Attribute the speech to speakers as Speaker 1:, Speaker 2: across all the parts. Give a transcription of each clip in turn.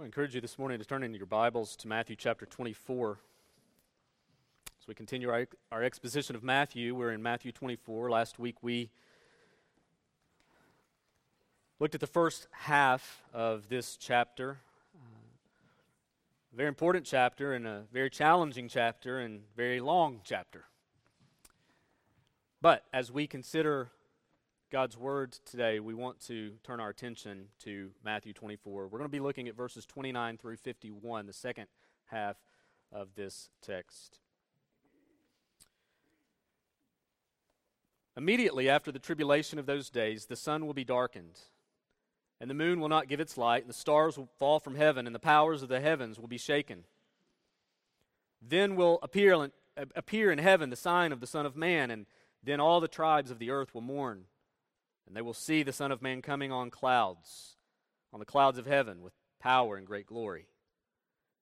Speaker 1: I encourage you this morning to turn into your Bibles to Matthew chapter 24. As we continue our, our exposition of Matthew, we're in Matthew 24. Last week we looked at the first half of this chapter. A very important chapter and a very challenging chapter and very long chapter. But as we consider God's word today, we want to turn our attention to Matthew 24. We're going to be looking at verses 29 through 51, the second half of this text. Immediately after the tribulation of those days, the sun will be darkened, and the moon will not give its light, and the stars will fall from heaven, and the powers of the heavens will be shaken. Then will appear, appear in heaven the sign of the Son of Man, and then all the tribes of the earth will mourn and they will see the Son of Man coming on clouds, on the clouds of heaven, with power and great glory.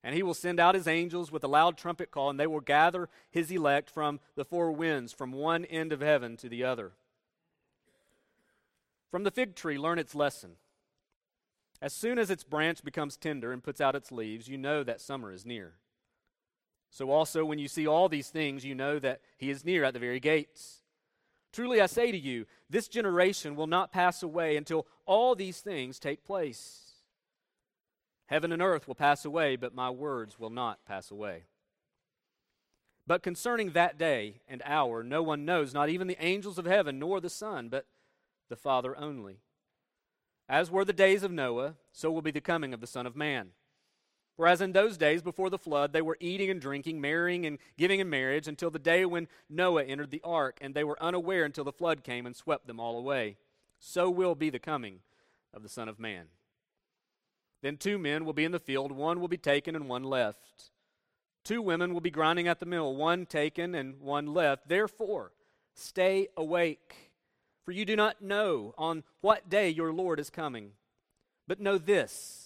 Speaker 1: And he will send out his angels with a loud trumpet call, and they will gather his elect from the four winds, from one end of heaven to the other. From the fig tree, learn its lesson. As soon as its branch becomes tender and puts out its leaves, you know that summer is near. So also, when you see all these things, you know that he is near at the very gates. Truly I say to you, this generation will not pass away until all these things take place. Heaven and earth will pass away, but my words will not pass away. But concerning that day and hour, no one knows, not even the angels of heaven, nor the Son, but the Father only. As were the days of Noah, so will be the coming of the Son of Man. Whereas in those days before the flood, they were eating and drinking, marrying and giving in marriage until the day when Noah entered the ark, and they were unaware until the flood came and swept them all away. So will be the coming of the Son of Man. Then two men will be in the field, one will be taken and one left. Two women will be grinding at the mill, one taken and one left. Therefore, stay awake, for you do not know on what day your Lord is coming. But know this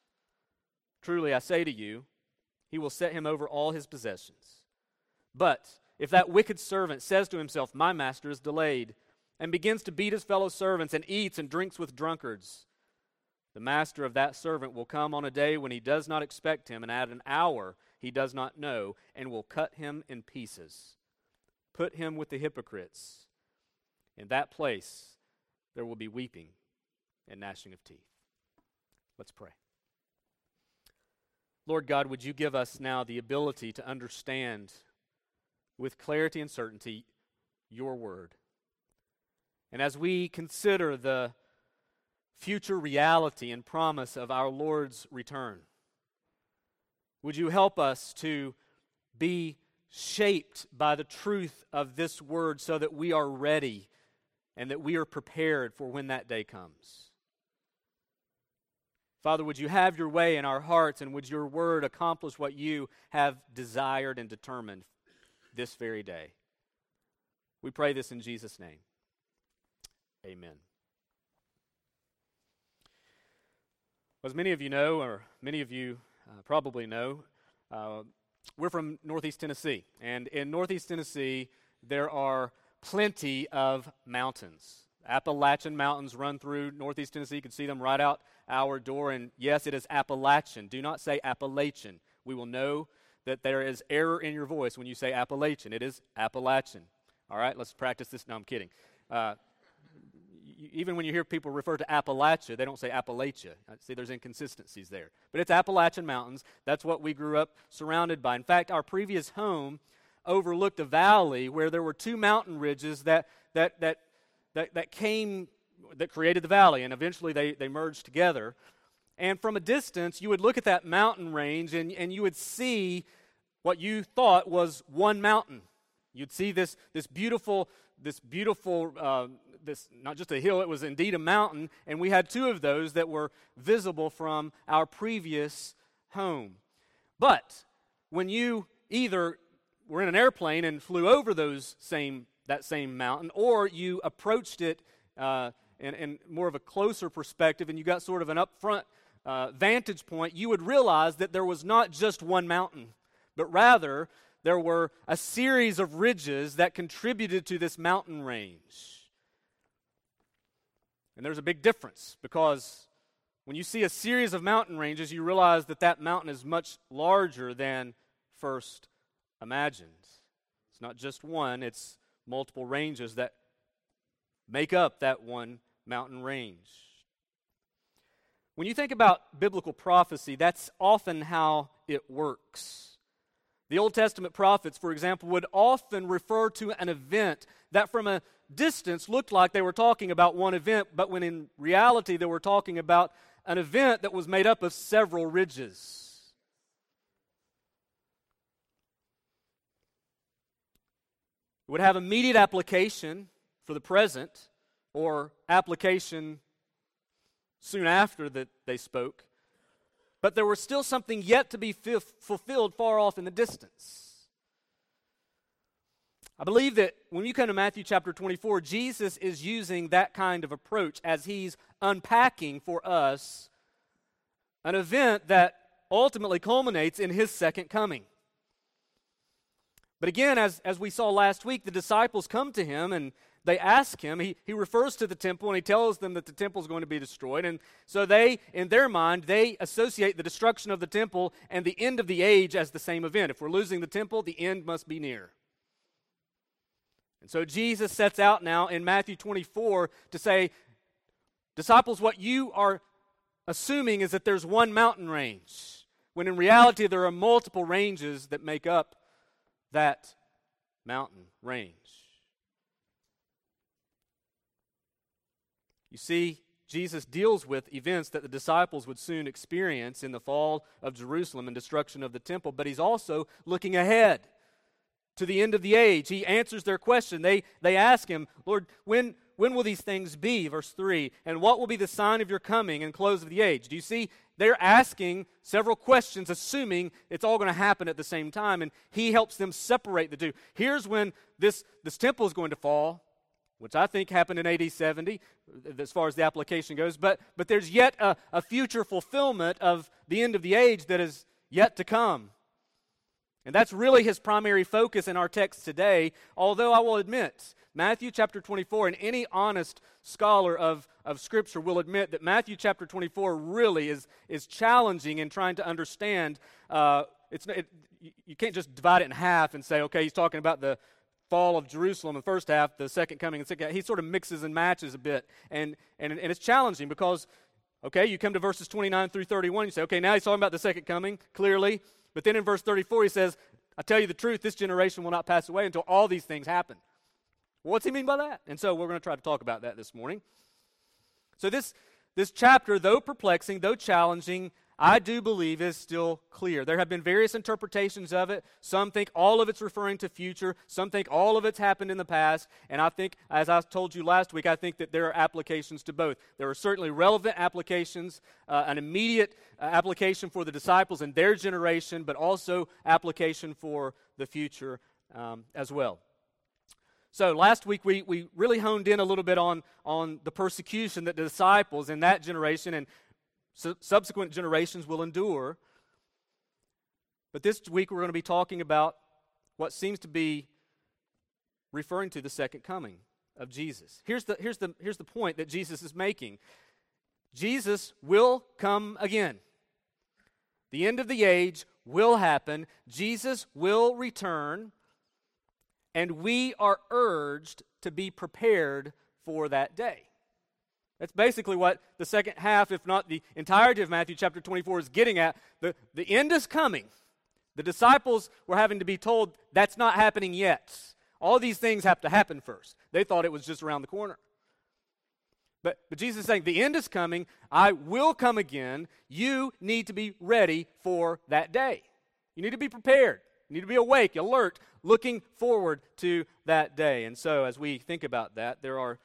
Speaker 1: Truly, I say to you, he will set him over all his possessions. But if that wicked servant says to himself, My master is delayed, and begins to beat his fellow servants, and eats and drinks with drunkards, the master of that servant will come on a day when he does not expect him, and at an hour he does not know, and will cut him in pieces. Put him with the hypocrites. In that place there will be weeping and gnashing of teeth. Let's pray. Lord God, would you give us now the ability to understand with clarity and certainty your word? And as we consider the future reality and promise of our Lord's return, would you help us to be shaped by the truth of this word so that we are ready and that we are prepared for when that day comes? Father, would you have your way in our hearts and would your word accomplish what you have desired and determined this very day? We pray this in Jesus' name. Amen. As many of you know, or many of you uh, probably know, uh, we're from Northeast Tennessee. And in Northeast Tennessee, there are plenty of mountains. Appalachian Mountains run through Northeast Tennessee. You can see them right out our door. And yes, it is Appalachian. Do not say Appalachian. We will know that there is error in your voice when you say Appalachian. It is Appalachian. All right, let's practice this. No, I'm kidding. Uh, even when you hear people refer to Appalachia, they don't say Appalachia. Uh, see, there's inconsistencies there. But it's Appalachian Mountains. That's what we grew up surrounded by. In fact, our previous home overlooked a valley where there were two mountain ridges that, that, that that, that came, that created the valley, and eventually they, they merged together. And from a distance, you would look at that mountain range and, and you would see what you thought was one mountain. You'd see this, this beautiful, this beautiful, uh, this not just a hill, it was indeed a mountain. And we had two of those that were visible from our previous home. But when you either were in an airplane and flew over those same that same mountain, or you approached it uh, in, in, more of a closer perspective and you got sort of an upfront uh, vantage point, you would realize that there was not just one mountain, but rather there were a series of ridges that contributed to this mountain range. And there's a big difference because when you see a series of mountain ranges, you realize that that mountain is much larger than first imagined. It's not just one, it's multiple ranges that make up that one mountain range. When you think about biblical prophecy, that's often how it works. The Old Testament prophets, for example, would often refer to an event that from a distance looked like they were talking about one event, but when in reality they were talking about an event that was made up of several ridges. It would have immediate application for the present or application soon after that they spoke. But there was still something yet to be fulfilled far off in the distance. I believe that when you come to Matthew chapter 24, Jesus is using that kind of approach as he's unpacking for us an event that ultimately culminates in his second coming. But again, as, as we saw last week, the disciples come to him and they ask him. He, he refers to the temple and he tells them that the temple is going to be destroyed. And so they, in their mind, they associate the destruction of the temple and the end of the age as the same event. If we're losing the temple, the end must be near. And so Jesus sets out now in Matthew 24 to say, Disciples, what you are assuming is that there's one mountain range, when in reality there are multiple ranges that make up that mountain range. You see, Jesus deals with events that the disciples would soon experience in the fall of Jerusalem and destruction of the temple, but he's also looking ahead to the end of the age. He answers their question. They, they ask him, Lord, when, when will these things be? Verse 3. And what will be the sign of your coming and close of the age? Do you see? They're asking several questions, assuming it's all going to happen at the same time, and he helps them separate the two. Here's when this, this temple is going to fall, which I think happened in AD 70, as far as the application goes, but, but there's yet a, a future fulfillment of the end of the age that is yet to come. And that's really his primary focus in our text today, although I will admit, Matthew chapter 24, and any honest scholar of, of Scripture will admit that Matthew chapter 24 really is, is challenging in trying to understand. Uh, it's, it, you can't just divide it in half and say, okay, he's talking about the fall of Jerusalem the first half, the second coming and second half. He sort of mixes and matches a bit. And, and, and it's challenging because, okay, you come to verses 29 through 31, you say, okay, now he's talking about the second coming, clearly. But then in verse 34, he says, I tell you the truth, this generation will not pass away until all these things happen. What's he mean by that? And so we're going to try to talk about that this morning. So this, this chapter, though perplexing, though challenging, I do believe is still clear. There have been various interpretations of it. Some think all of it's referring to future, some think all of it's happened in the past, and I think, as I told you last week, I think that there are applications to both. There are certainly relevant applications, uh, an immediate uh, application for the disciples in their generation, but also application for the future um, as well. So last week we, we really honed in a little bit on, on the persecution that the disciples in that generation and subsequent generations will endure. But this week we're going to be talking about what seems to be referring to the second coming of Jesus. Here's the, here's the, here's the point that Jesus is making Jesus will come again. The end of the age will happen. Jesus will return. And we are urged to be prepared for that day. That's basically what the second half, if not the entirety of Matthew chapter 24, is getting at. The, the end is coming. The disciples were having to be told that's not happening yet. All these things have to happen first. They thought it was just around the corner. But, but Jesus is saying, The end is coming. I will come again. You need to be ready for that day. You need to be prepared. You need to be awake, alert, looking forward to that day. And so, as we think about that, there are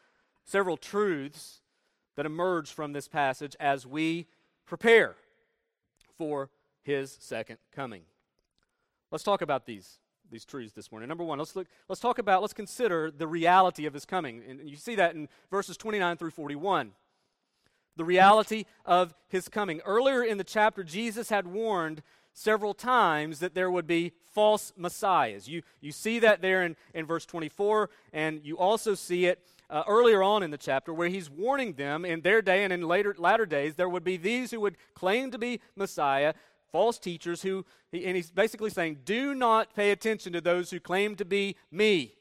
Speaker 1: several truths that emerge from this passage as we prepare for his second coming. Let's talk about these these truths this morning. Number one, let's look. Let's talk about. Let's consider the reality of his coming, and you see that in verses 29 through 41. The reality of his coming. Earlier in the chapter, Jesus had warned several times that there would be false messiahs. You you see that there in in verse 24, and you also see it. Uh, earlier on in the chapter, where he's warning them in their day and in later latter days, there would be these who would claim to be Messiah, false teachers who, and he's basically saying, do not pay attention to those who claim to be me.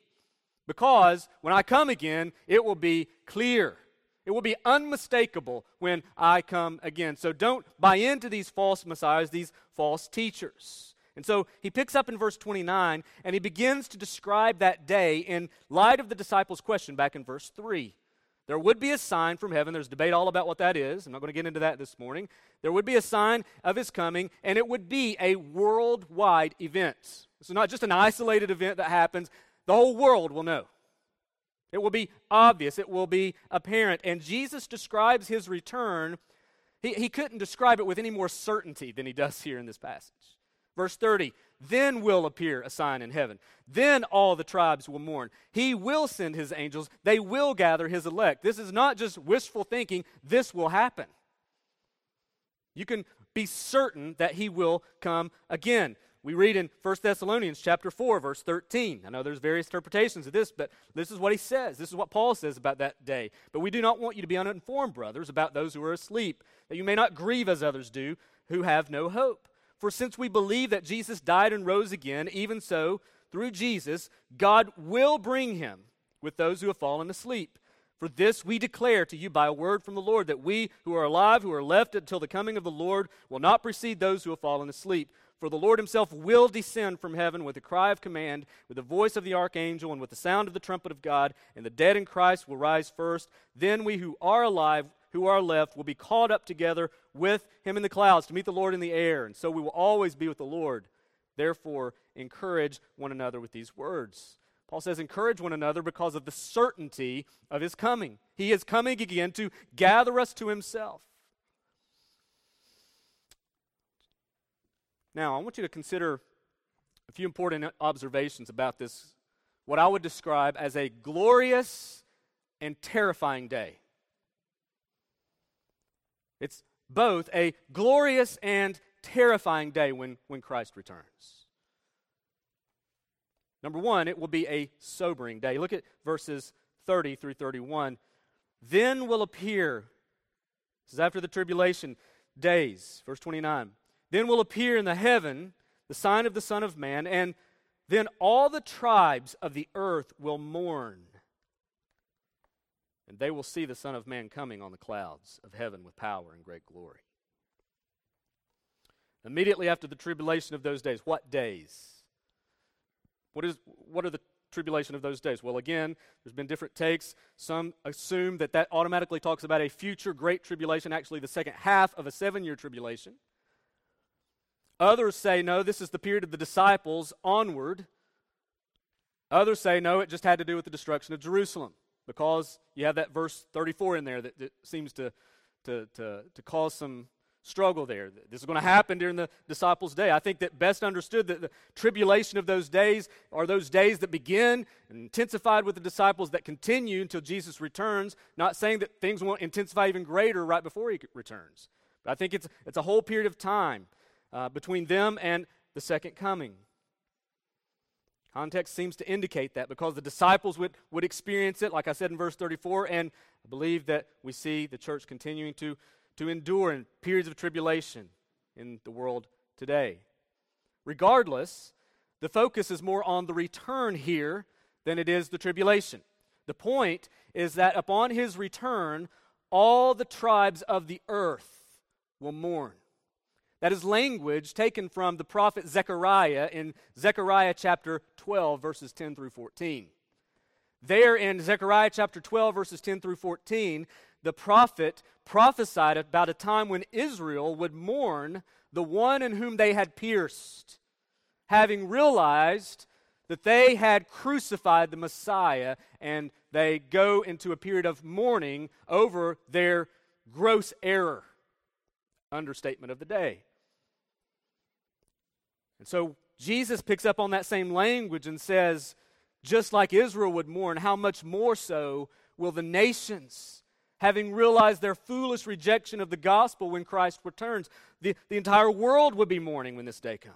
Speaker 1: Because when I come again, it will be clear. It will be unmistakable when I come again. So don't buy into these false messiahs, these false teachers. And so he picks up in verse 29 and he begins to describe that day in light of the disciples' question back in verse 3. There would be a sign from heaven. There's debate all about what that is. I'm not going to get into that this morning. There would be a sign of his coming, and it would be a worldwide event. This is not just an isolated event that happens, the whole world will know. It will be obvious, it will be apparent. And Jesus describes his return. He, he couldn't describe it with any more certainty than he does here in this passage. Verse 30 then will appear a sign in heaven. Then all the tribes will mourn. He will send his angels. They will gather his elect. This is not just wishful thinking, this will happen. You can be certain that he will come again. We read in 1 Thessalonians chapter 4 verse 13. I know there's various interpretations of this, but this is what he says. This is what Paul says about that day. But we do not want you to be uninformed, brothers, about those who are asleep, that you may not grieve as others do, who have no hope. For since we believe that Jesus died and rose again, even so, through Jesus, God will bring him with those who have fallen asleep. For this we declare to you by a word from the Lord, that we who are alive, who are left until the coming of the Lord, will not precede those who have fallen asleep. For the Lord himself will descend from heaven with a cry of command, with the voice of the archangel, and with the sound of the trumpet of God, and the dead in Christ will rise first. Then we who are alive who are left will be caught up together with him in the clouds to meet the Lord in the air. And so we will always be with the Lord. Therefore, encourage one another with these words. Paul says, encourage one another because of the certainty of his coming. He is coming again to gather us to himself. Now, I want you to consider a few important observations about this, what I would describe as a glorious and terrifying day. It's both a glorious and terrifying day when, when Christ returns. Number one, it will be a sobering day. Look at verses 30 through 31. Then will appear, this is after the tribulation days, verse 29. Then will appear in the heaven the sign of the Son of Man, and then all the tribes of the earth will mourn and they will see the Son of Man coming on the clouds of heaven with power and great glory. Immediately after the tribulation of those days, what days? What, is, what are the tribulation of those days? Well, again, there's been different takes. Some assume that that automatically talks about a future great tribulation, actually, the second half of a seven year tribulation. Others say, no, this is the period of the disciples onward. Others say, no, it just had to do with the destruction of Jerusalem because you have that verse 34 in there that, that seems to, to, to, to cause some struggle there. This is going to happen during the disciples' day. I think that best understood that the tribulation of those days are those days that begin and intensified with the disciples that continue until Jesus returns. Not saying that things won't intensify even greater right before he returns. But I think it's, it's a whole period of time uh, between them and the second coming. Context seems to indicate that because the disciples would, would experience it, like I said in verse 34, and I believe that we see the church continuing to, to endure in periods of tribulation in the world today. Regardless, the focus is more on the return here than it is the tribulation. The point is that upon his return, all the tribes of the earth will mourn. That is language taken from the prophet Zechariah in Zechariah chapter 12, verses 10 through 14. There in Zechariah chapter 12, verses 10 through 14, the prophet prophesied about a time when Israel would mourn the one in whom they had pierced, having realized that they had crucified the Messiah, and they go into a period of mourning over their gross error. Understatement of the day. And so Jesus picks up on that same language and says, just like Israel would mourn, how much more so will the nations, having realized their foolish rejection of the gospel when Christ returns, the, the entire world would be mourning when this day comes.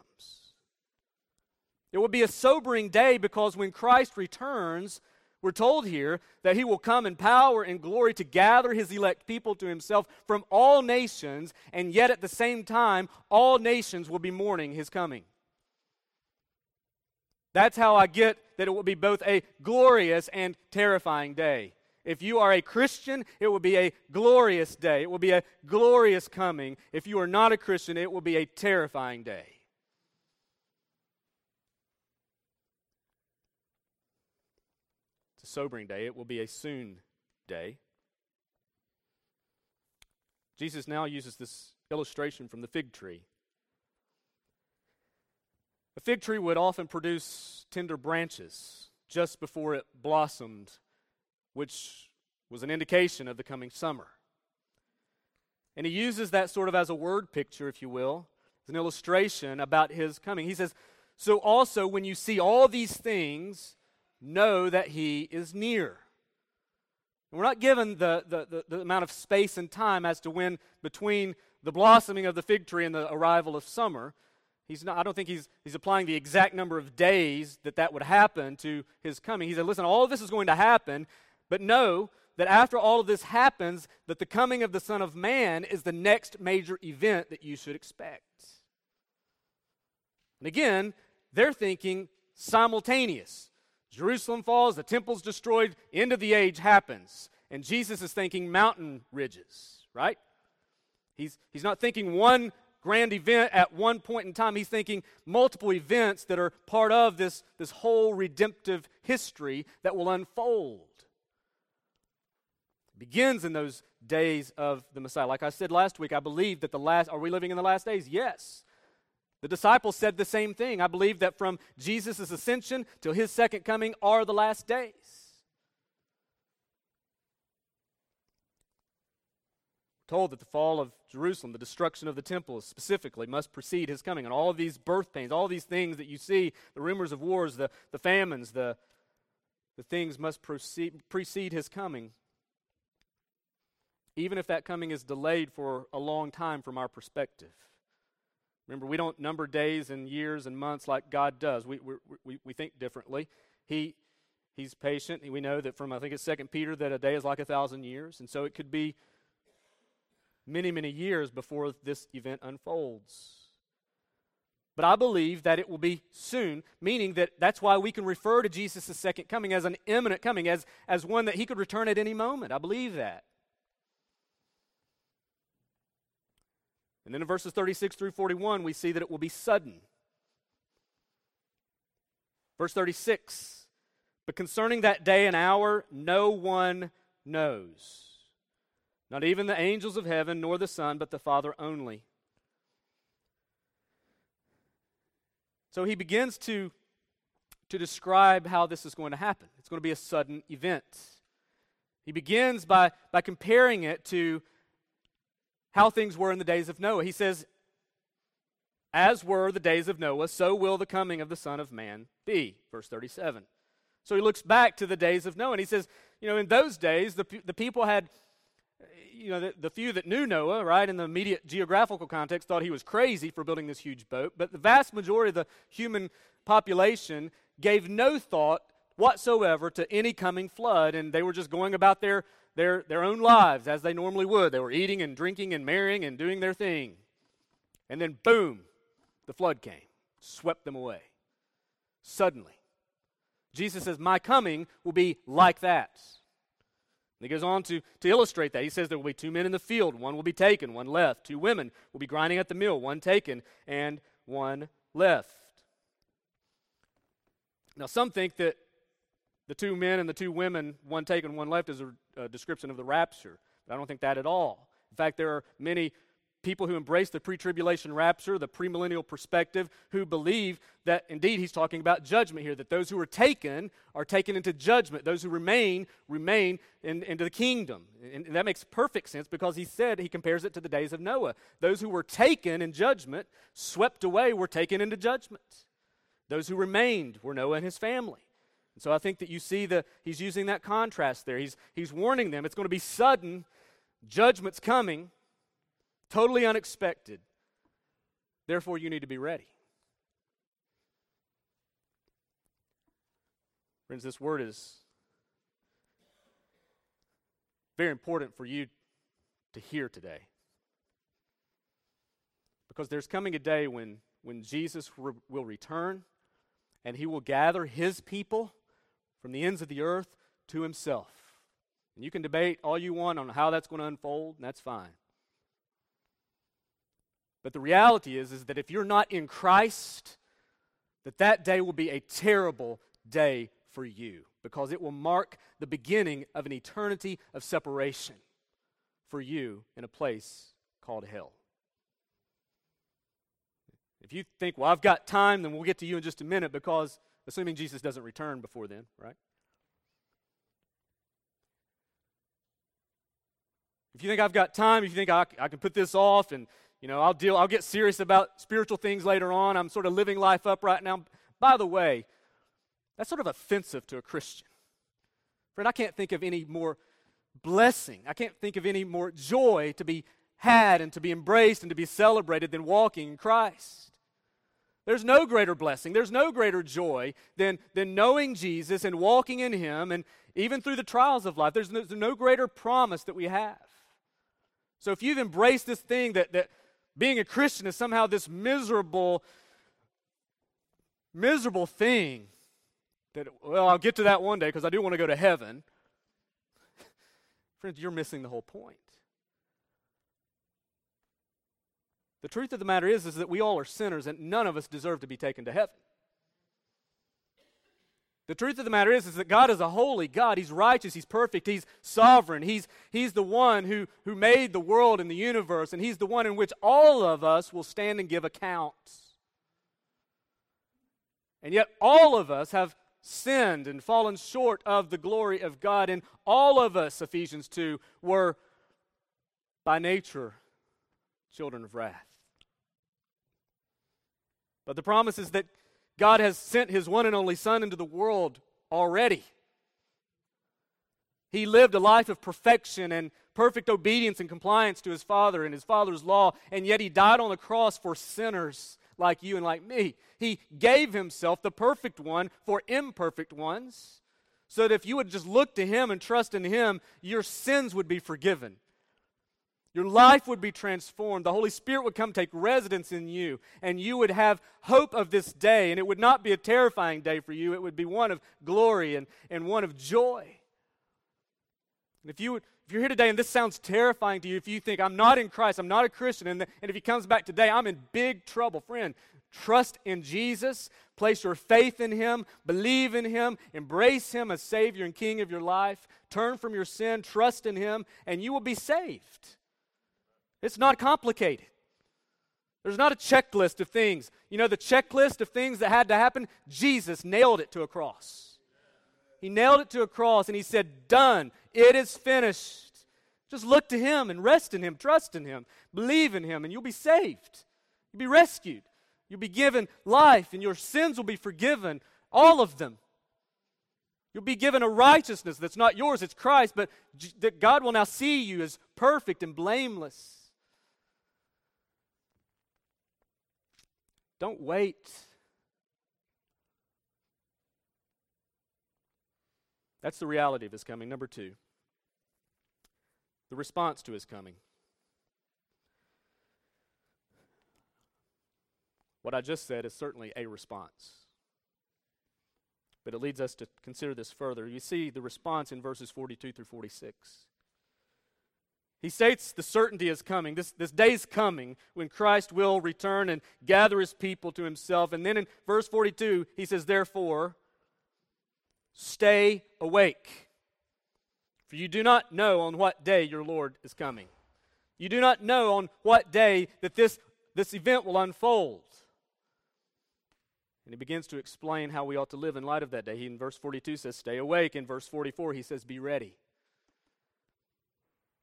Speaker 1: It will be a sobering day because when Christ returns, we're told here that he will come in power and glory to gather his elect people to himself from all nations, and yet at the same time, all nations will be mourning his coming. That's how I get that it will be both a glorious and terrifying day. If you are a Christian, it will be a glorious day. It will be a glorious coming. If you are not a Christian, it will be a terrifying day. It's a sobering day. It will be a soon day. Jesus now uses this illustration from the fig tree. A fig tree would often produce tender branches just before it blossomed, which was an indication of the coming summer. And he uses that sort of as a word picture, if you will, as an illustration about his coming. He says, So also, when you see all these things, know that he is near. We're not given the, the, the, the amount of space and time as to when between the blossoming of the fig tree and the arrival of summer. He's not, I don't think he's, he's applying the exact number of days that that would happen to his coming. He said, listen, all of this is going to happen, but know that after all of this happens, that the coming of the Son of Man is the next major event that you should expect. And again, they're thinking simultaneous. Jerusalem falls, the temple's destroyed, end of the age happens. And Jesus is thinking mountain ridges, right? He's, he's not thinking one grand event at one point in time. He's thinking multiple events that are part of this, this whole redemptive history that will unfold. It begins in those days of the Messiah. Like I said last week, I believe that the last, are we living in the last days? Yes. The disciples said the same thing. I believe that from Jesus' ascension till his second coming are the last days. told that the fall of Jerusalem, the destruction of the temple specifically, must precede his coming. And all these birth pains, all these things that you see, the rumors of wars, the, the famines, the, the things must proceed, precede his coming. Even if that coming is delayed for a long time from our perspective. Remember, we don't number days and years and months like God does. We, we, we, we think differently. He, he's patient. We know that from, I think it's Second Peter, that a day is like a thousand years. And so it could be many, many years before this event unfolds. But I believe that it will be soon, meaning that that's why we can refer to Jesus' second coming as an imminent coming, as, as one that he could return at any moment. I believe that. And then in verses 36 through 41, we see that it will be sudden. Verse 36 But concerning that day and hour, no one knows not even the angels of heaven, nor the Son, but the Father only. So he begins to, to describe how this is going to happen. It's going to be a sudden event. He begins by, by comparing it to how things were in the days of Noah. He says, As were the days of Noah, so will the coming of the Son of Man be. Verse 37. So he looks back to the days of Noah and he says, You know, in those days, the, the people had you know, the, the, few that knew Noah, right, in the immediate geographical context, thought he was crazy for building this huge boat. But the vast majority of the human population gave no thought whatsoever to any coming flood, and they were just going about their, their, their own lives as they normally would. They were eating and drinking and marrying and doing their thing. And then, boom, the flood came, swept them away. Suddenly. Jesus says, My coming will be like that. And he goes on to, to illustrate that. He says there will be two men in the field, one will be taken, one left. Two women will be grinding at the mill, one taken and one left. Now, some think that the two men and the two women, one taken, one left, is a, a description of the rapture. But I don't think that at all. In fact, there are many people who embrace the pre tribulation rapture, the premillennial perspective, who believe that indeed he's talking about judgment here, that those who are taken are taken into judgment. Those who remain, remain in, into the kingdom. And, and that makes perfect sense because he said, he compares it to the days of Noah. Those who were taken in judgment, swept away, were taken into judgment. Those who remained were Noah and his family. And so I think that you see the he's using that contrast there. He's he's warning them it's going to be sudden, judgment's coming totally unexpected. Therefore, you need to be ready. Friends, this word is very important for you to hear today. Because there's coming a day when, when Jesus re- will return and he will gather his people from the ends of the earth to himself. And you can debate all you want on how that's going to unfold, and that's fine. But the reality is, is that if you're not in Christ, that that day will be a terrible day for you because it will mark the beginning of an eternity of separation for you in a place called hell. If you think, well, I've got time, then we'll get to you in just a minute because assuming Jesus doesn't return before then, right? If you think I've got time, if you think I, I can put this off and you know, I'll deal, I'll get serious about spiritual things later on. I'm sort of living life up right now. By the way, that's sort of offensive to a Christian. Friend, I can't think of any more blessing. I can't think of any more joy to be had and to be embraced and to be celebrated than walking in Christ. There's no greater blessing, there's no greater joy than, than knowing Jesus and walking in Him, and even through the trials of life, there's no, there's no greater promise that we have. So if you've embraced this thing that, that being a Christian is somehow this miserable, miserable thing that, well, I'll get to that one day because I do want to go to heaven. Friends, you're missing the whole point. The truth of the matter is, is that we all are sinners and none of us deserve to be taken to heaven. The truth of the matter is, is that God is a holy God. He's righteous. He's perfect. He's sovereign. He's, he's the one who, who made the world and the universe, and He's the one in which all of us will stand and give accounts. And yet, all of us have sinned and fallen short of the glory of God. And all of us, Ephesians 2, were by nature children of wrath. But the promise is that God has sent his one and only Son into the world already. He lived a life of perfection and perfect obedience and compliance to his Father and his Father's law, and yet he died on the cross for sinners like you and like me. He gave himself, the perfect one, for imperfect ones, so that if you would just look to him and trust in him, your sins would be forgiven. Your life would be transformed. The Holy Spirit would come take residence in you, and you would have hope of this day. And it would not be a terrifying day for you, it would be one of glory and, and one of joy. And if, you, if you're here today and this sounds terrifying to you, if you think, I'm not in Christ, I'm not a Christian, and, the, and if He comes back today, I'm in big trouble, friend, trust in Jesus, place your faith in Him, believe in Him, embrace Him as Savior and King of your life, turn from your sin, trust in Him, and you will be saved. It's not complicated. There's not a checklist of things. You know, the checklist of things that had to happen, Jesus nailed it to a cross. He nailed it to a cross and he said, Done. It is finished. Just look to him and rest in him, trust in him, believe in him, and you'll be saved. You'll be rescued. You'll be given life, and your sins will be forgiven, all of them. You'll be given a righteousness that's not yours, it's Christ, but that God will now see you as perfect and blameless. Don't wait. That's the reality of his coming. Number two, the response to his coming. What I just said is certainly a response. But it leads us to consider this further. You see the response in verses 42 through 46. He states the certainty is coming. This, this day is coming when Christ will return and gather his people to himself. And then in verse 42, he says, Therefore, stay awake, for you do not know on what day your Lord is coming. You do not know on what day that this, this event will unfold. And he begins to explain how we ought to live in light of that day. He in verse 42 says, Stay awake. In verse 44, he says, Be ready.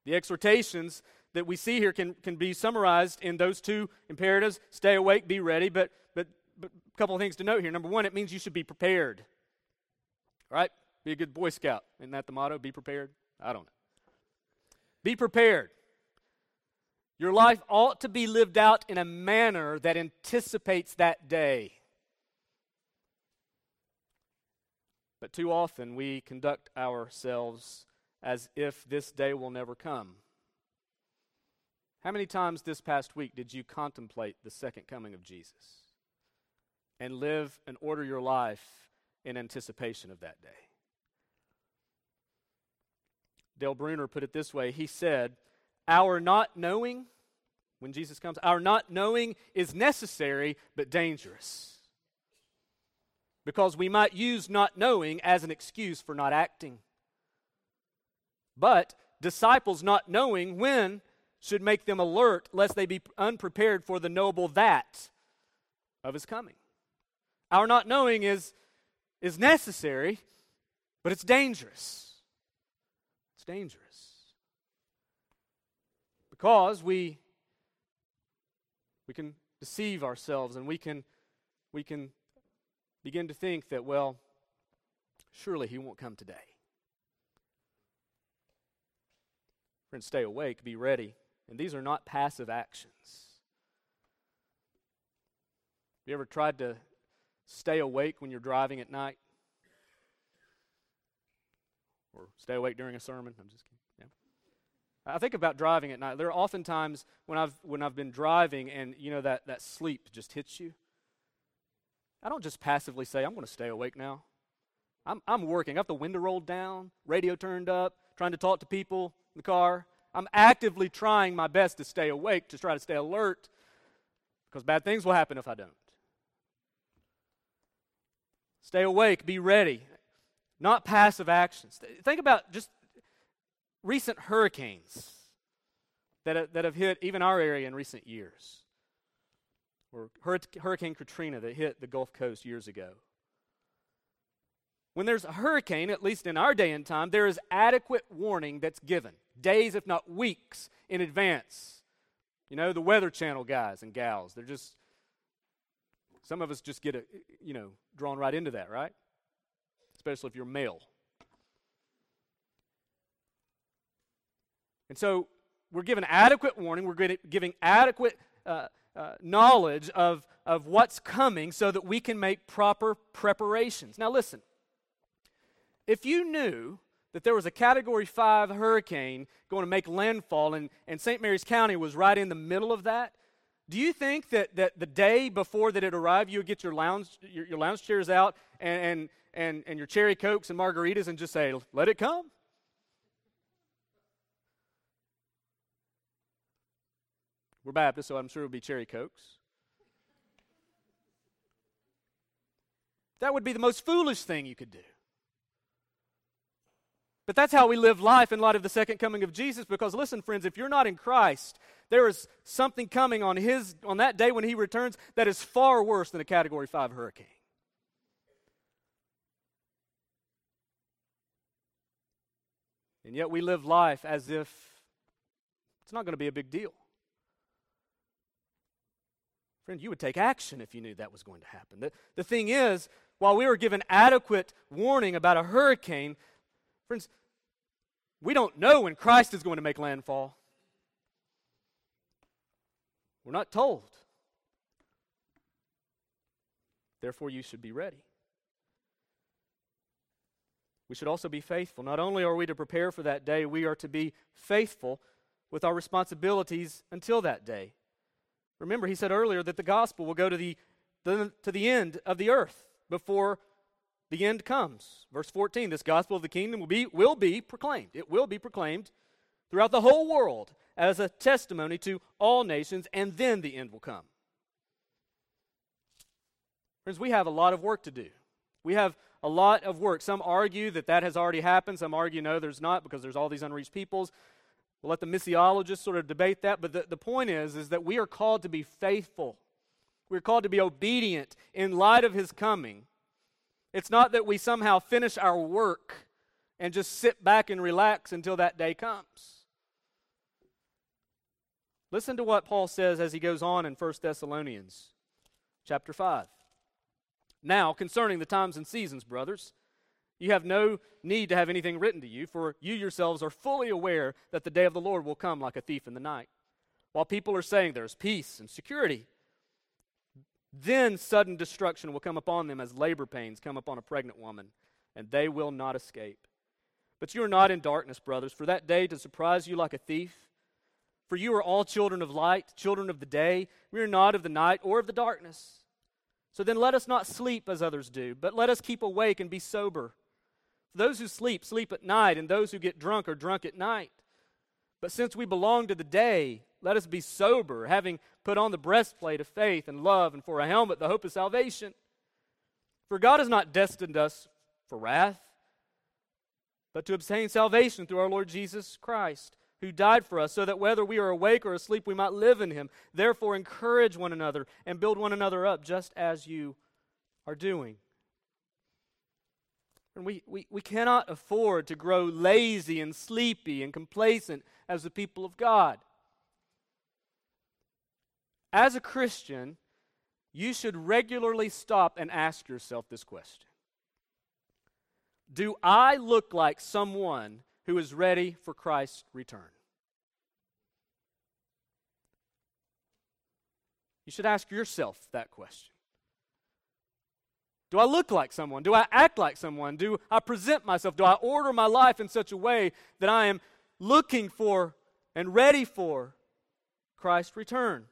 Speaker 1: The exhortations that we see here can, can be summarized in those two imperatives stay awake, be ready. But, but, but a couple of things to note here. Number one, it means you should be prepared. Right? Be a good Boy Scout. Isn't that the motto? Be prepared? I don't know. Be prepared. Your life ought to be lived out in a manner that anticipates that day. But too often we conduct ourselves as if this day will never come. How many times this past week did you contemplate the second coming of Jesus and live and order your life in anticipation of that day? Dale Bruner put it this way He said, Our not knowing, when Jesus comes, our not knowing is necessary but dangerous because we might use not knowing as an excuse for not acting. But disciples not knowing when should make them alert lest they be unprepared for the noble that of his coming. Our not knowing is, is necessary, but it's dangerous. It's dangerous. Because we, we can deceive ourselves and we can, we can begin to think that, well, surely he won't come today. Friends, stay awake, be ready. And these are not passive actions. Have you ever tried to stay awake when you're driving at night? Or stay awake during a sermon? I'm just kidding. I think about driving at night. There are often times when I've when I've been driving and you know that, that sleep just hits you. I don't just passively say, I'm going to stay awake now. I'm, I'm working. I have the window rolled down, radio turned up, trying to talk to people in the car. I'm actively trying my best to stay awake, to try to stay alert, because bad things will happen if I don't. Stay awake, be ready, not passive actions. Think about just recent hurricanes that, that have hit even our area in recent years or Hurricane Katrina that hit the Gulf Coast years ago. When there's a hurricane, at least in our day and time, there is adequate warning that's given, days, if not weeks, in advance. You know, the Weather Channel guys and gals, they're just, some of us just get, a, you know, drawn right into that, right? Especially if you're male. And so we're given adequate warning, we're giving adequate uh, uh, knowledge of, of what's coming so that we can make proper preparations. Now, listen, if you knew that there was a Category 5 hurricane going to make landfall and, and St. Mary's County was right in the middle of that, do you think that, that the day before that it arrived, you would get your lounge, your, your lounge chairs out and, and, and, and your cherry cokes and margaritas and just say, let it come? We're Baptist, so I'm sure it'll be cherry cokes. That would be the most foolish thing you could do. But that's how we live life in light of the second coming of Jesus because listen friends, if you're not in Christ, there is something coming on his on that day when he returns that is far worse than a category 5 hurricane. And yet we live life as if it's not going to be a big deal. Friend, you would take action if you knew that was going to happen. The, the thing is, while we were given adequate warning about a hurricane, friends, we don't know when Christ is going to make landfall. We're not told. Therefore, you should be ready. We should also be faithful. Not only are we to prepare for that day, we are to be faithful with our responsibilities until that day. Remember, he said earlier that the gospel will go to the, the, to the end of the earth before the end comes. Verse 14 this gospel of the kingdom will be, will be proclaimed. It will be proclaimed throughout the whole world as a testimony to all nations, and then the end will come. Friends, we have a lot of work to do. We have a lot of work. Some argue that that has already happened. Some argue no, there's not because there's all these unreached peoples. We'll let the missiologists sort of debate that, but the, the point is, is that we are called to be faithful. We're called to be obedient in light of his coming. It's not that we somehow finish our work and just sit back and relax until that day comes. Listen to what Paul says as he goes on in 1 Thessalonians chapter 5. Now, concerning the times and seasons, brothers, you have no need to have anything written to you, for you yourselves are fully aware that the day of the Lord will come like a thief in the night. While people are saying there's peace and security, then sudden destruction will come upon them as labor pains come upon a pregnant woman, and they will not escape. But you are not in darkness, brothers, for that day to surprise you like a thief. For you are all children of light, children of the day. We are not of the night or of the darkness. So then let us not sleep as others do, but let us keep awake and be sober. Those who sleep, sleep at night, and those who get drunk are drunk at night. But since we belong to the day, let us be sober, having put on the breastplate of faith and love, and for a helmet, the hope of salvation. For God has not destined us for wrath, but to obtain salvation through our Lord Jesus Christ, who died for us, so that whether we are awake or asleep, we might live in him. Therefore, encourage one another and build one another up, just as you are doing. And we, we, we cannot afford to grow lazy and sleepy and complacent as the people of God. As a Christian, you should regularly stop and ask yourself this question Do I look like someone who is ready for Christ's return? You should ask yourself that question. Do I look like someone? Do I act like someone? Do I present myself? Do I order my life in such a way that I am looking for and ready for Christ's return?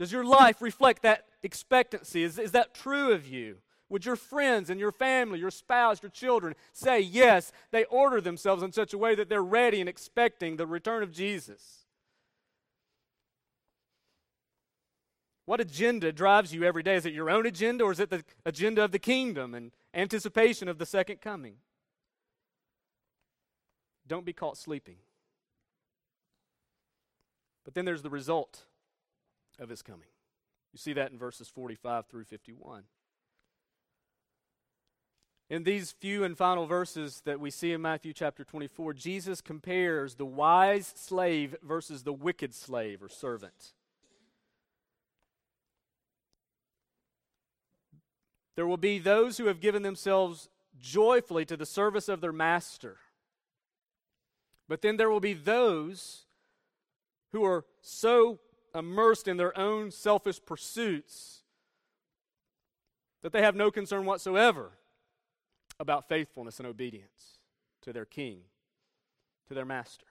Speaker 1: Does your life reflect that expectancy? Is, is that true of you? Would your friends and your family, your spouse, your children say yes, they order themselves in such a way that they're ready and expecting the return of Jesus? What agenda drives you every day? Is it your own agenda or is it the agenda of the kingdom and anticipation of the second coming? Don't be caught sleeping. But then there's the result of his coming. You see that in verses 45 through 51. In these few and final verses that we see in Matthew chapter 24, Jesus compares the wise slave versus the wicked slave or servant. There will be those who have given themselves joyfully to the service of their master. But then there will be those who are so immersed in their own selfish pursuits that they have no concern whatsoever about faithfulness and obedience to their king, to their master.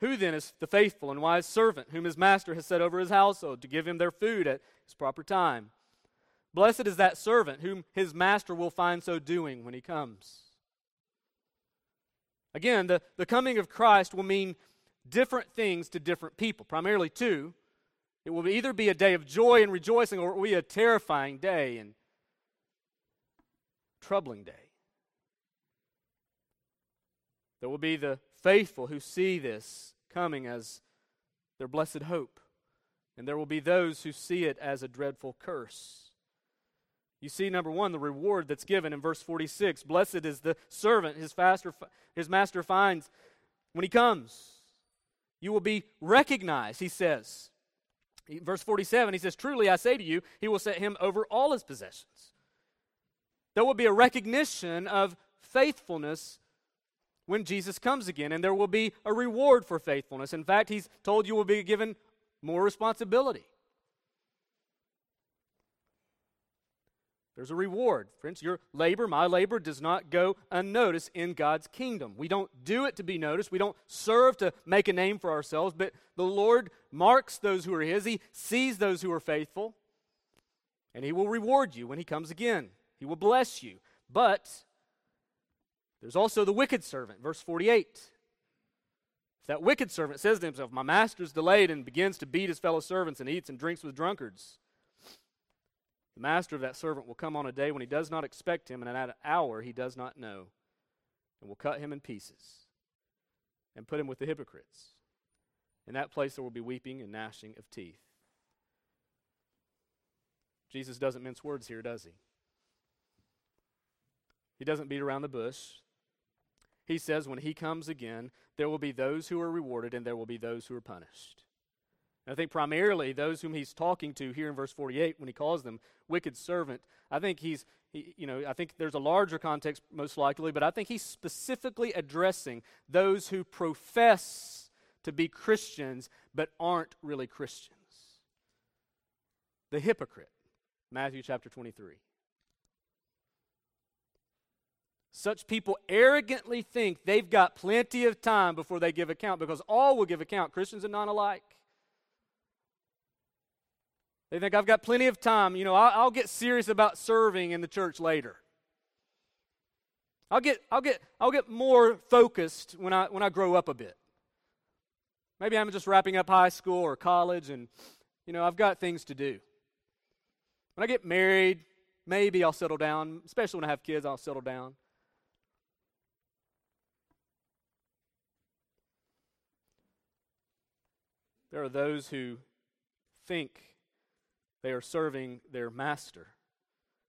Speaker 1: Who then is the faithful and wise servant whom his master has set over his household to give him their food at his proper time? Blessed is that servant whom his master will find so doing when he comes. Again, the, the coming of Christ will mean different things to different people, primarily two. It will either be a day of joy and rejoicing or it will be a terrifying day and troubling day. There will be the faithful who see this coming as their blessed hope. And there will be those who see it as a dreadful curse. You see, number one, the reward that's given in verse 46. Blessed is the servant his, faster, his master finds when he comes. You will be recognized, he says. Verse 47, he says, Truly I say to you, he will set him over all his possessions. There will be a recognition of faithfulness when Jesus comes again, and there will be a reward for faithfulness. In fact, he's told you will be given more responsibility. There's a reward. Friends, your labor, my labor, does not go unnoticed in God's kingdom. We don't do it to be noticed. We don't serve to make a name for ourselves, but the Lord marks those who are His. He sees those who are faithful, and He will reward you when He comes again. He will bless you. But there's also the wicked servant, verse 48. If that wicked servant says to himself, My master's delayed, and begins to beat his fellow servants and eats and drinks with drunkards, the master of that servant will come on a day when he does not expect him, and at an hour he does not know, and will cut him in pieces and put him with the hypocrites. In that place there will be weeping and gnashing of teeth. Jesus doesn't mince words here, does he? He doesn't beat around the bush. He says, when he comes again, there will be those who are rewarded and there will be those who are punished. And I think primarily those whom he's talking to here in verse 48, when he calls them wicked servant, I think he's, he, you know, I think there's a larger context most likely, but I think he's specifically addressing those who profess to be Christians but aren't really Christians. The hypocrite, Matthew chapter 23. Such people arrogantly think they've got plenty of time before they give account because all will give account, Christians and non alike. They think I've got plenty of time. You know, I'll, I'll, get serious about serving in the church later. I'll get, I'll get, I'll get more focused when I when I grow up a bit. Maybe I'm just wrapping up high school or college, and you know I've got things to do. When I get married, maybe I'll settle down. Especially when I have kids, I'll settle down. There are those who think they are serving their master,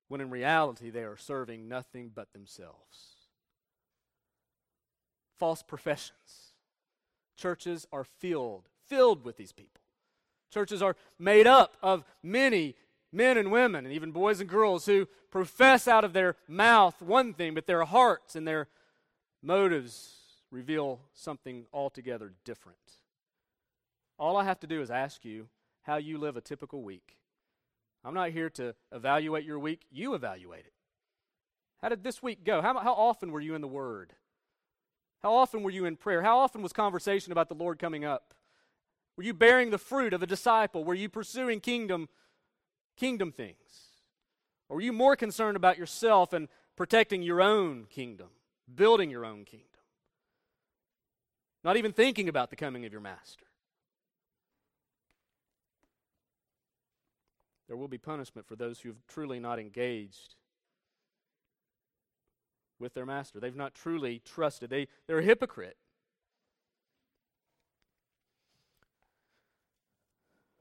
Speaker 1: when in reality they are serving nothing but themselves. False professions. Churches are filled, filled with these people. Churches are made up of many men and women, and even boys and girls, who profess out of their mouth one thing, but their hearts and their motives reveal something altogether different. All I have to do is ask you how you live a typical week. I'm not here to evaluate your week, you evaluate it. How did this week go? How, how often were you in the Word? How often were you in prayer? How often was conversation about the Lord coming up? Were you bearing the fruit of a disciple? Were you pursuing kingdom, kingdom things? Or were you more concerned about yourself and protecting your own kingdom, building your own kingdom? Not even thinking about the coming of your master. There will be punishment for those who have truly not engaged with their master. They've not truly trusted. They, they're a hypocrite.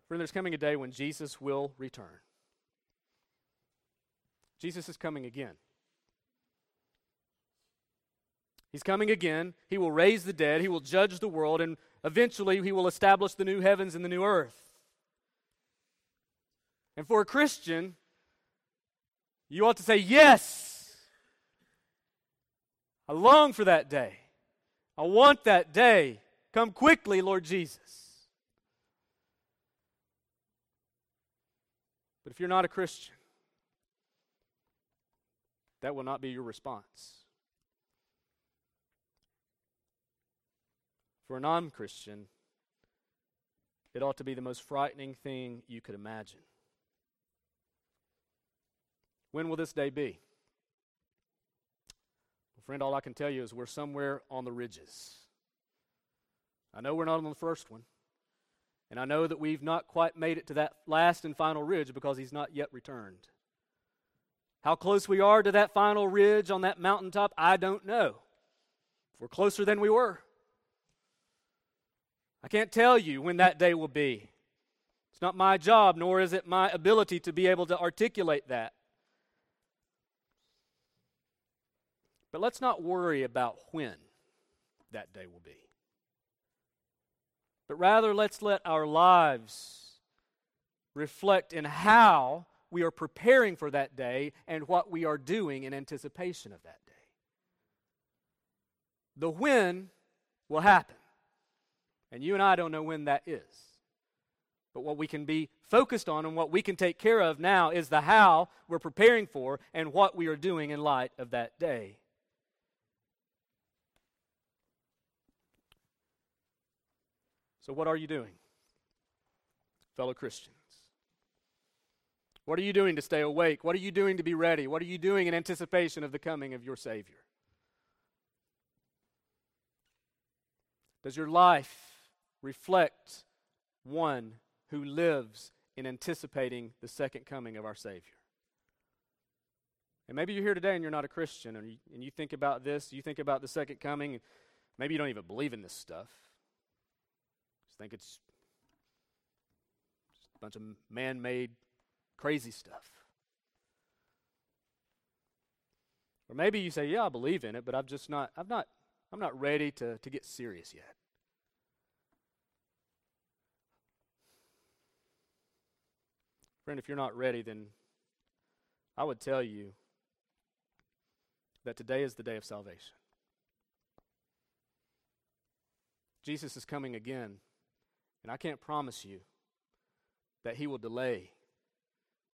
Speaker 1: Friend, there's coming a day when Jesus will return. Jesus is coming again. He's coming again. He will raise the dead. He will judge the world. And eventually, he will establish the new heavens and the new earth. And for a Christian, you ought to say, Yes, I long for that day. I want that day. Come quickly, Lord Jesus. But if you're not a Christian, that will not be your response. For a non Christian, it ought to be the most frightening thing you could imagine. When will this day be? Well, friend, all I can tell you is we're somewhere on the ridges. I know we're not on the first one. And I know that we've not quite made it to that last and final ridge because he's not yet returned. How close we are to that final ridge on that mountaintop, I don't know. We're closer than we were. I can't tell you when that day will be. It's not my job, nor is it my ability to be able to articulate that. But let's not worry about when that day will be. But rather, let's let our lives reflect in how we are preparing for that day and what we are doing in anticipation of that day. The when will happen. And you and I don't know when that is. But what we can be focused on and what we can take care of now is the how we're preparing for and what we are doing in light of that day. So, what are you doing, fellow Christians? What are you doing to stay awake? What are you doing to be ready? What are you doing in anticipation of the coming of your Savior? Does your life reflect one who lives in anticipating the second coming of our Savior? And maybe you're here today and you're not a Christian, and you, and you think about this, you think about the second coming, maybe you don't even believe in this stuff. Just think it's just a bunch of man made crazy stuff. Or maybe you say, Yeah, I believe in it, but I'm just not, I'm not, I'm not ready to, to get serious yet. Friend, if you're not ready, then I would tell you that today is the day of salvation. Jesus is coming again, and I can't promise you that he will delay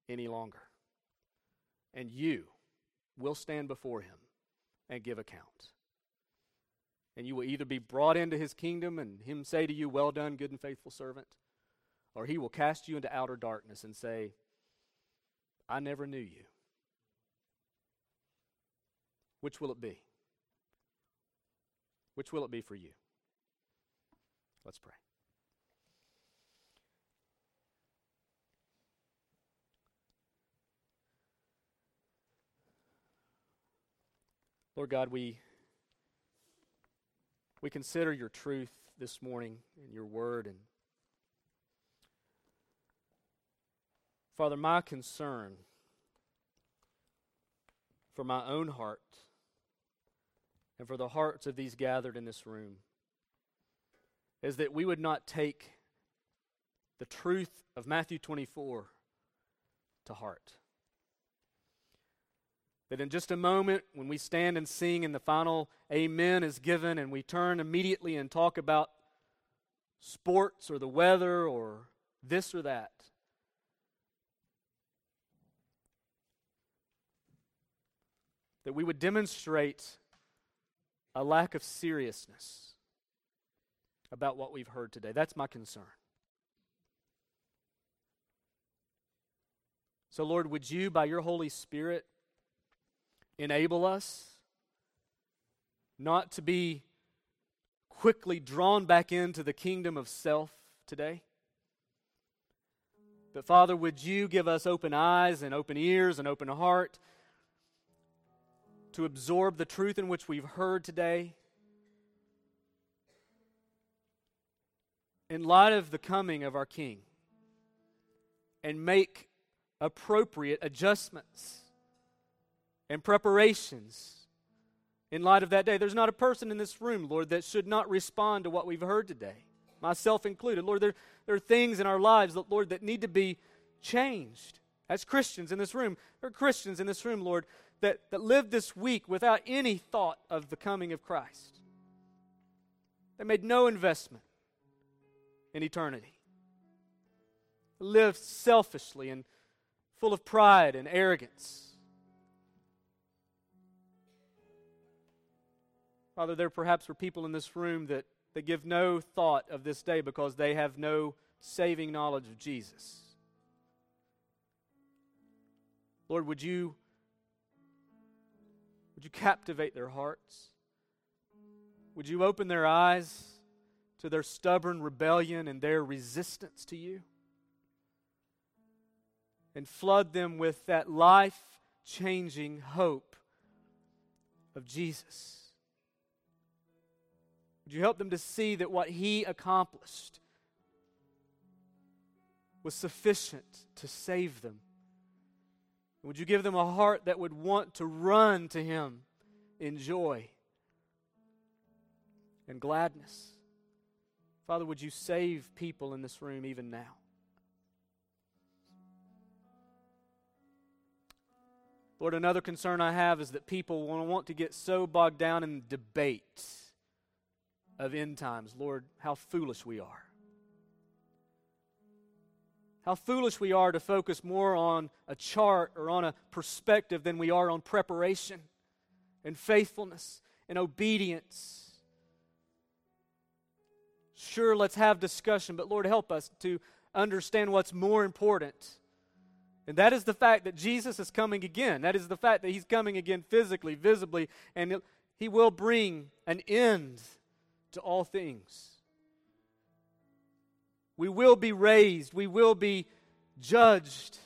Speaker 1: any longer. And you will stand before him and give account. And you will either be brought into his kingdom and him say to you, Well done, good and faithful servant, or he will cast you into outer darkness and say, I never knew you. Which will it be? Which will it be for you? Let's pray. Lord God, we, we consider your truth this morning in your word. And Father, my concern for my own heart and for the hearts of these gathered in this room is that we would not take the truth of Matthew 24 to heart. That in just a moment, when we stand and sing and the final amen is given, and we turn immediately and talk about sports or the weather or this or that, that we would demonstrate a lack of seriousness about what we've heard today. That's my concern. So, Lord, would you, by your Holy Spirit, enable us not to be quickly drawn back into the kingdom of self today. But Father, would you give us open eyes and open ears and open heart to absorb the truth in which we've heard today? In light of the coming of our King, and make appropriate adjustments and preparations in light of that day. There's not a person in this room, Lord, that should not respond to what we've heard today, myself included. Lord, there, there are things in our lives, that, Lord, that need to be changed. As Christians in this room, there are Christians in this room, Lord, that, that live this week without any thought of the coming of Christ. They made no investment in eternity. Lived selfishly and full of pride and arrogance. Father, there perhaps are people in this room that, that give no thought of this day because they have no saving knowledge of Jesus. Lord, would you would you captivate their hearts? Would you open their eyes to their stubborn rebellion and their resistance to you? And flood them with that life changing hope of Jesus. Would you help them to see that what He accomplished was sufficient to save them? Would you give them a heart that would want to run to Him in joy and gladness? Father, would you save people in this room even now? Lord, another concern I have is that people want to get so bogged down in debates of end times. Lord, how foolish we are. How foolish we are to focus more on a chart or on a perspective than we are on preparation and faithfulness and obedience. Sure, let's have discussion, but Lord, help us to understand what's more important. And that is the fact that Jesus is coming again. That is the fact that He's coming again physically, visibly, and He will bring an end to all things. We will be raised, we will be judged,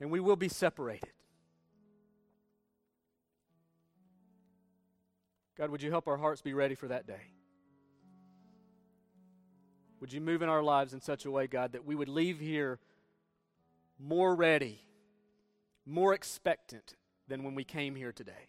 Speaker 1: and we will be separated. God, would you help our hearts be ready for that day? Would you move in our lives in such a way, God, that we would leave here more ready, more expectant than when we came here today?